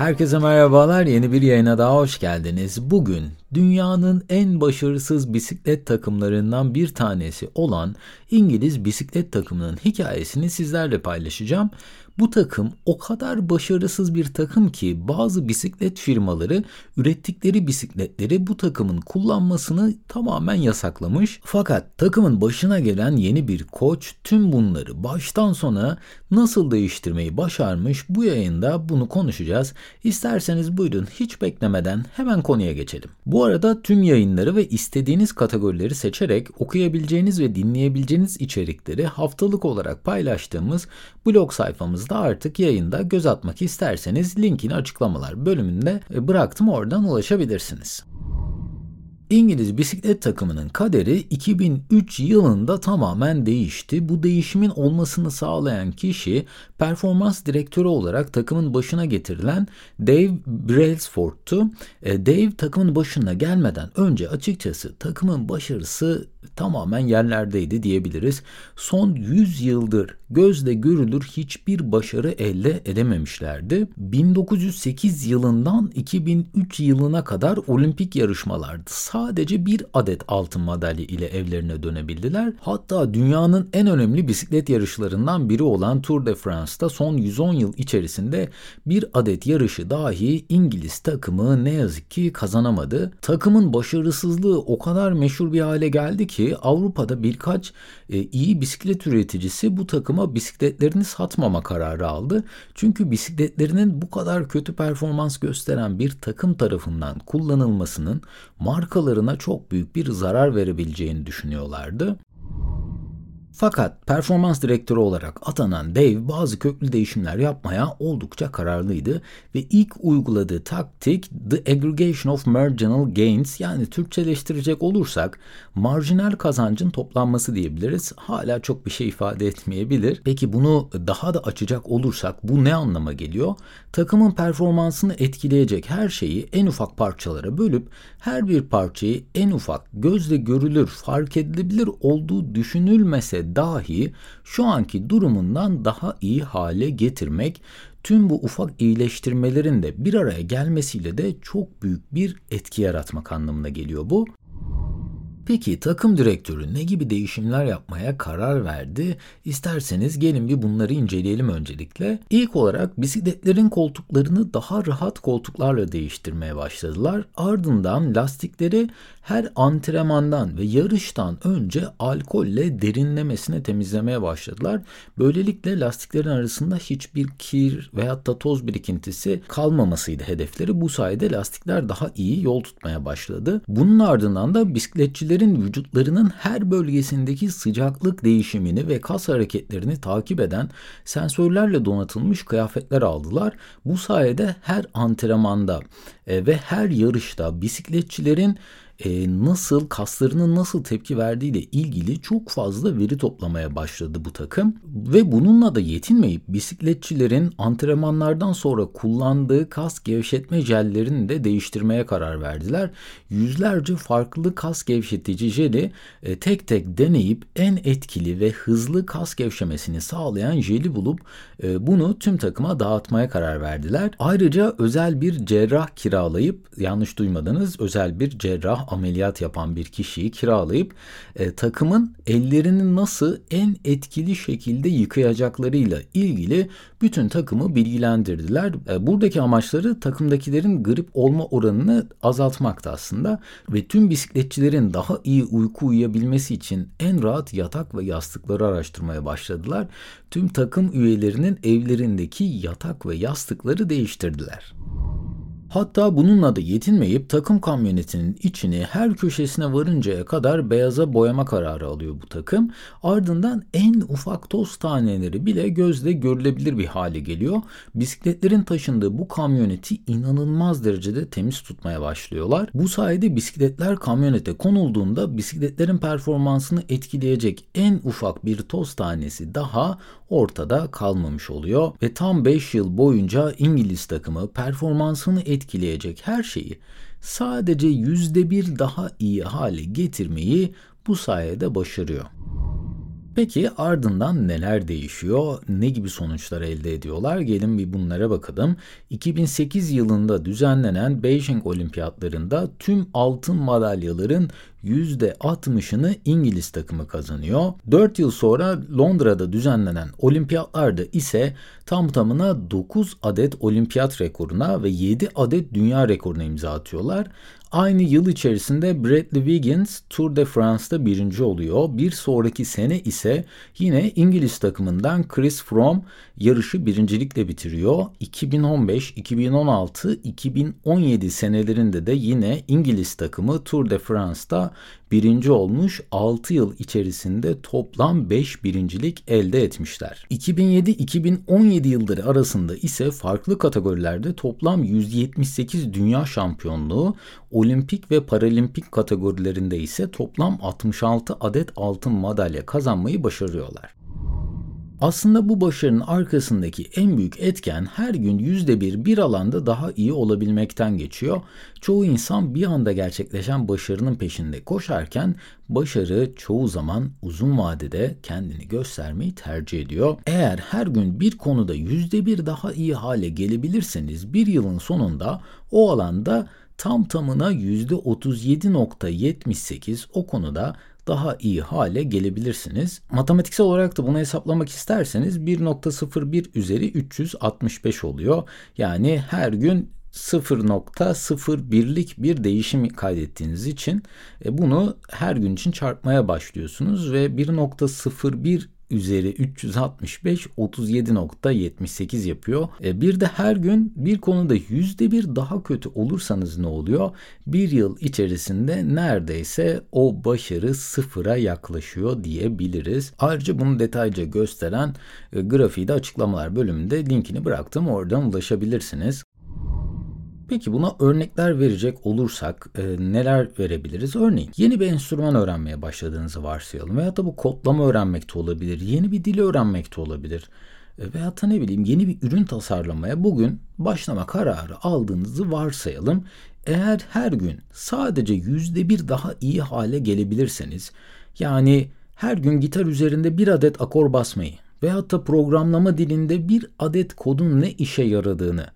Herkese merhabalar. Yeni bir yayına daha hoş geldiniz. Bugün dünyanın en başarısız bisiklet takımlarından bir tanesi olan İngiliz bisiklet takımının hikayesini sizlerle paylaşacağım. Bu takım o kadar başarısız bir takım ki bazı bisiklet firmaları ürettikleri bisikletleri bu takımın kullanmasını tamamen yasaklamış. Fakat takımın başına gelen yeni bir koç tüm bunları baştan sona nasıl değiştirmeyi başarmış bu yayında bunu konuşacağız. İsterseniz buyurun hiç beklemeden hemen konuya geçelim. Bu arada tüm yayınları ve istediğiniz kategorileri seçerek okuyabileceğiniz ve dinleyebileceğiniz içerikleri haftalık olarak paylaştığımız blog sayfamızda da artık yayında göz atmak isterseniz linkini açıklamalar bölümünde e, bıraktım oradan ulaşabilirsiniz. İngiliz bisiklet takımının kaderi 2003 yılında tamamen değişti. Bu değişimin olmasını sağlayan kişi performans direktörü olarak takımın başına getirilen Dave Brailsford'tu. E, Dave takımın başına gelmeden önce açıkçası takımın başarısı tamamen yerlerdeydi diyebiliriz. Son 100 yıldır gözle görülür hiçbir başarı elde edememişlerdi. 1908 yılından 2003 yılına kadar olimpik yarışmalardı. Sadece bir adet altın madalya ile evlerine dönebildiler. Hatta dünyanın en önemli bisiklet yarışlarından biri olan Tour de France'da son 110 yıl içerisinde bir adet yarışı dahi İngiliz takımı ne yazık ki kazanamadı. Takımın başarısızlığı o kadar meşhur bir hale geldi ki Avrupa'da birkaç e, iyi bisiklet üreticisi bu takıma bisikletlerini satmama kararı aldı. Çünkü bisikletlerinin bu kadar kötü performans gösteren bir takım tarafından kullanılmasının markalarına çok büyük bir zarar verebileceğini düşünüyorlardı. Fakat performans direktörü olarak atanan Dave bazı köklü değişimler yapmaya oldukça kararlıydı ve ilk uyguladığı taktik The Aggregation of Marginal Gains yani Türkçeleştirecek olursak marjinal kazancın toplanması diyebiliriz. Hala çok bir şey ifade etmeyebilir. Peki bunu daha da açacak olursak bu ne anlama geliyor? Takımın performansını etkileyecek her şeyi en ufak parçalara bölüp her bir parçayı en ufak gözle görülür, fark edilebilir olduğu düşünülmese dahi şu anki durumundan daha iyi hale getirmek tüm bu ufak iyileştirmelerin de bir araya gelmesiyle de çok büyük bir etki yaratmak anlamına geliyor bu. Peki takım direktörü ne gibi değişimler yapmaya karar verdi? İsterseniz gelin bir bunları inceleyelim öncelikle. İlk olarak bisikletlerin koltuklarını daha rahat koltuklarla değiştirmeye başladılar. Ardından lastikleri her antrenmandan ve yarıştan önce alkolle derinlemesine temizlemeye başladılar. Böylelikle lastiklerin arasında hiçbir kir veya da toz birikintisi kalmamasıydı hedefleri. Bu sayede lastikler daha iyi yol tutmaya başladı. Bunun ardından da bisikletçileri Kişilerin vücutlarının her bölgesindeki sıcaklık değişimini ve kas hareketlerini takip eden sensörlerle donatılmış kıyafetler aldılar. Bu sayede her antrenmanda e, ve her yarışta bisikletçilerin nasıl kaslarının nasıl tepki verdiği ile ilgili çok fazla veri toplamaya başladı bu takım ve bununla da yetinmeyip bisikletçilerin antrenmanlardan sonra kullandığı kas gevşetme jellerini de değiştirmeye karar verdiler. Yüzlerce farklı kas gevşetici jeli e, tek tek deneyip en etkili ve hızlı kas gevşemesini sağlayan jeli bulup e, bunu tüm takıma dağıtmaya karar verdiler. Ayrıca özel bir cerrah kiralayıp yanlış duymadınız özel bir cerrah ameliyat yapan bir kişiyi kiralayıp e, takımın ellerini nasıl en etkili şekilde yıkayacaklarıyla ilgili bütün takımı bilgilendirdiler. E, buradaki amaçları takımdakilerin grip olma oranını azaltmaktı aslında ve tüm bisikletçilerin daha iyi uyku uyuyabilmesi için en rahat yatak ve yastıkları araştırmaya başladılar. Tüm takım üyelerinin evlerindeki yatak ve yastıkları değiştirdiler. Hatta bununla da yetinmeyip takım kamyonetinin içini her köşesine varıncaya kadar beyaza boyama kararı alıyor bu takım. Ardından en ufak toz taneleri bile gözle görülebilir bir hale geliyor. Bisikletlerin taşındığı bu kamyoneti inanılmaz derecede temiz tutmaya başlıyorlar. Bu sayede bisikletler kamyonete konulduğunda bisikletlerin performansını etkileyecek en ufak bir toz tanesi daha ortada kalmamış oluyor ve tam 5 yıl boyunca İngiliz takımı performansını etkileyecek her şeyi sadece yüzde bir daha iyi hale getirmeyi bu sayede başarıyor. Peki ardından neler değişiyor? Ne gibi sonuçlar elde ediyorlar? Gelin bir bunlara bakalım. 2008 yılında düzenlenen Beijing Olimpiyatlarında tüm altın madalyaların %60'ını İngiliz takımı kazanıyor. 4 yıl sonra Londra'da düzenlenen olimpiyatlarda ise tam tamına 9 adet olimpiyat rekoruna ve 7 adet dünya rekoruna imza atıyorlar. Aynı yıl içerisinde Bradley Wiggins Tour de France'da birinci oluyor. Bir sonraki sene ise yine İngiliz takımından Chris Froome yarışı birincilikle bitiriyor. 2015, 2016, 2017 senelerinde de yine İngiliz takımı Tour de France'da birinci olmuş 6 yıl içerisinde toplam 5 birincilik elde etmişler. 2007-2017 yılları arasında ise farklı kategorilerde toplam 178 dünya şampiyonluğu, olimpik ve paralimpik kategorilerinde ise toplam 66 adet altın madalya kazanmayı başarıyorlar. Aslında bu başarının arkasındaki en büyük etken her gün yüzde bir bir alanda daha iyi olabilmekten geçiyor. Çoğu insan bir anda gerçekleşen başarının peşinde koşarken başarı çoğu zaman uzun vadede kendini göstermeyi tercih ediyor. Eğer her gün bir konuda yüzde bir daha iyi hale gelebilirseniz bir yılın sonunda o alanda tam tamına %37.78 o konuda daha iyi hale gelebilirsiniz. Matematiksel olarak da bunu hesaplamak isterseniz 1.01 üzeri 365 oluyor. Yani her gün 0.01'lik bir değişim kaydettiğiniz için e, bunu her gün için çarpmaya başlıyorsunuz ve 1.01 üzeri 365 37.78 yapıyor. E, bir de her gün bir konuda yüzde bir daha kötü olursanız ne oluyor? Bir yıl içerisinde neredeyse o başarı sıfıra yaklaşıyor diyebiliriz. Ayrıca bunu detaylıca gösteren e, grafiği de açıklamalar bölümünde linkini bıraktım. Oradan ulaşabilirsiniz. Peki buna örnekler verecek olursak e, neler verebiliriz? Örneğin yeni bir enstrüman öğrenmeye başladığınızı varsayalım veya da bu kodlama öğrenmekte olabilir, yeni bir dili öğrenmekte olabilir e, veya da ne bileyim yeni bir ürün tasarlamaya bugün başlama kararı aldığınızı varsayalım. Eğer her gün sadece yüzde bir daha iyi hale gelebilirseniz yani her gün gitar üzerinde bir adet akor basmayı veyahut da programlama dilinde bir adet kodun ne işe yaradığını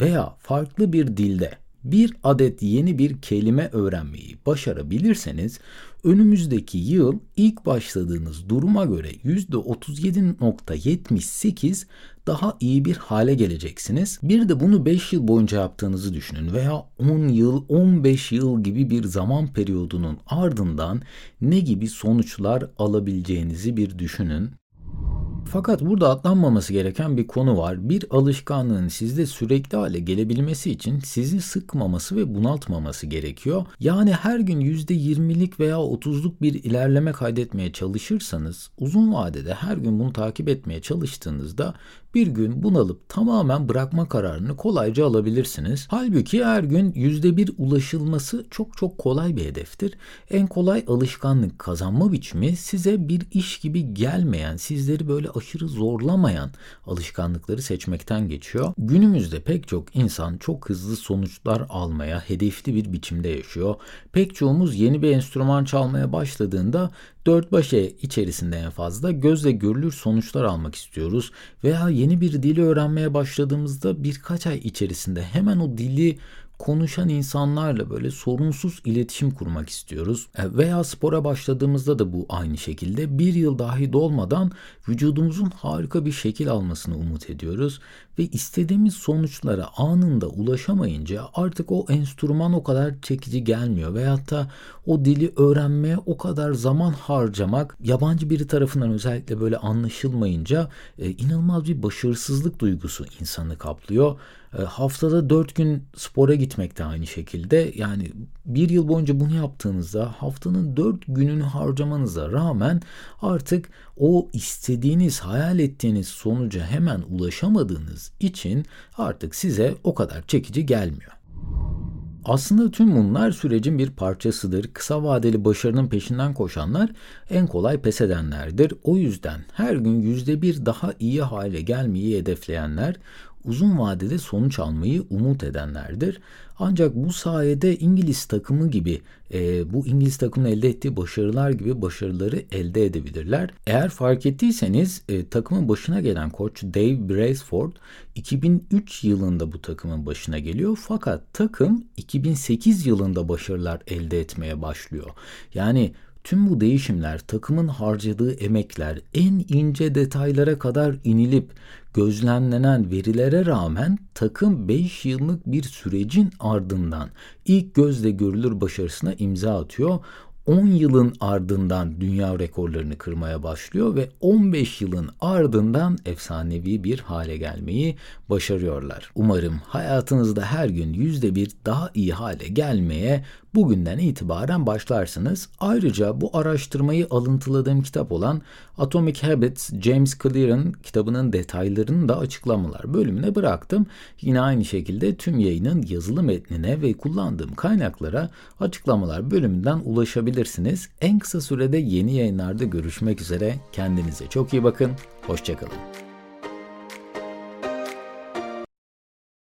veya farklı bir dilde bir adet yeni bir kelime öğrenmeyi başarabilirseniz önümüzdeki yıl ilk başladığınız duruma göre %37.78 daha iyi bir hale geleceksiniz. Bir de bunu 5 yıl boyunca yaptığınızı düşünün veya 10 yıl, 15 yıl gibi bir zaman periyodunun ardından ne gibi sonuçlar alabileceğinizi bir düşünün. Fakat burada atlanmaması gereken bir konu var. Bir alışkanlığın sizde sürekli hale gelebilmesi için sizi sıkmaması ve bunaltmaması gerekiyor. Yani her gün %20'lik veya 30'luk bir ilerleme kaydetmeye çalışırsanız uzun vadede her gün bunu takip etmeye çalıştığınızda bir gün bunalıp tamamen bırakma kararını kolayca alabilirsiniz. Halbuki her gün %1 ulaşılması çok çok kolay bir hedeftir. En kolay alışkanlık kazanma biçimi size bir iş gibi gelmeyen, sizleri böyle aşırı zorlamayan alışkanlıkları seçmekten geçiyor. Günümüzde pek çok insan çok hızlı sonuçlar almaya hedefli bir biçimde yaşıyor. Pek çoğumuz yeni bir enstrüman çalmaya başladığında dört başı içerisinde en fazla gözle görülür sonuçlar almak istiyoruz veya yeni bir dili öğrenmeye başladığımızda birkaç ay içerisinde hemen o dili konuşan insanlarla böyle sorunsuz iletişim kurmak istiyoruz. E, veya spora başladığımızda da bu aynı şekilde bir yıl dahi dolmadan vücudumuzun harika bir şekil almasını umut ediyoruz ve istediğimiz sonuçlara anında ulaşamayınca artık o enstrüman o kadar çekici gelmiyor veyahut da o dili öğrenmeye o kadar zaman harcamak yabancı biri tarafından özellikle böyle anlaşılmayınca e, inanılmaz bir başarısızlık duygusu insanı kaplıyor. E, haftada dört gün spora gitmek de aynı şekilde. Yani bir yıl boyunca bunu yaptığınızda haftanın dört gününü harcamanıza rağmen artık o istediğiniz, hayal ettiğiniz sonuca hemen ulaşamadığınız için artık size o kadar çekici gelmiyor. Aslında tüm bunlar sürecin bir parçasıdır. Kısa vadeli başarının peşinden koşanlar en kolay pes edenlerdir. O yüzden her gün yüzde bir daha iyi hale gelmeyi hedefleyenler uzun vadede sonuç almayı umut edenlerdir. Ancak bu sayede İngiliz takımı gibi e, bu İngiliz takımın elde ettiği başarılar gibi başarıları elde edebilirler. Eğer fark ettiyseniz e, takımın başına gelen koç Dave Braceford 2003 yılında bu takımın başına geliyor fakat takım 2008 yılında başarılar elde etmeye başlıyor. Yani Tüm bu değişimler takımın harcadığı emekler en ince detaylara kadar inilip gözlemlenen verilere rağmen takım 5 yıllık bir sürecin ardından ilk gözle görülür başarısına imza atıyor. 10 yılın ardından dünya rekorlarını kırmaya başlıyor ve 15 yılın ardından efsanevi bir hale gelmeyi başarıyorlar. Umarım hayatınızda her gün yüzde bir daha iyi hale gelmeye bugünden itibaren başlarsınız. Ayrıca bu araştırmayı alıntıladığım kitap olan Atomic Habits, James Clear'ın kitabının detaylarını da açıklamalar bölümüne bıraktım. Yine aynı şekilde tüm yayının yazılı metnine ve kullandığım kaynaklara açıklamalar bölümünden ulaşabilirsiniz. En kısa sürede yeni yayınlarda görüşmek üzere. Kendinize çok iyi bakın. Hoşçakalın.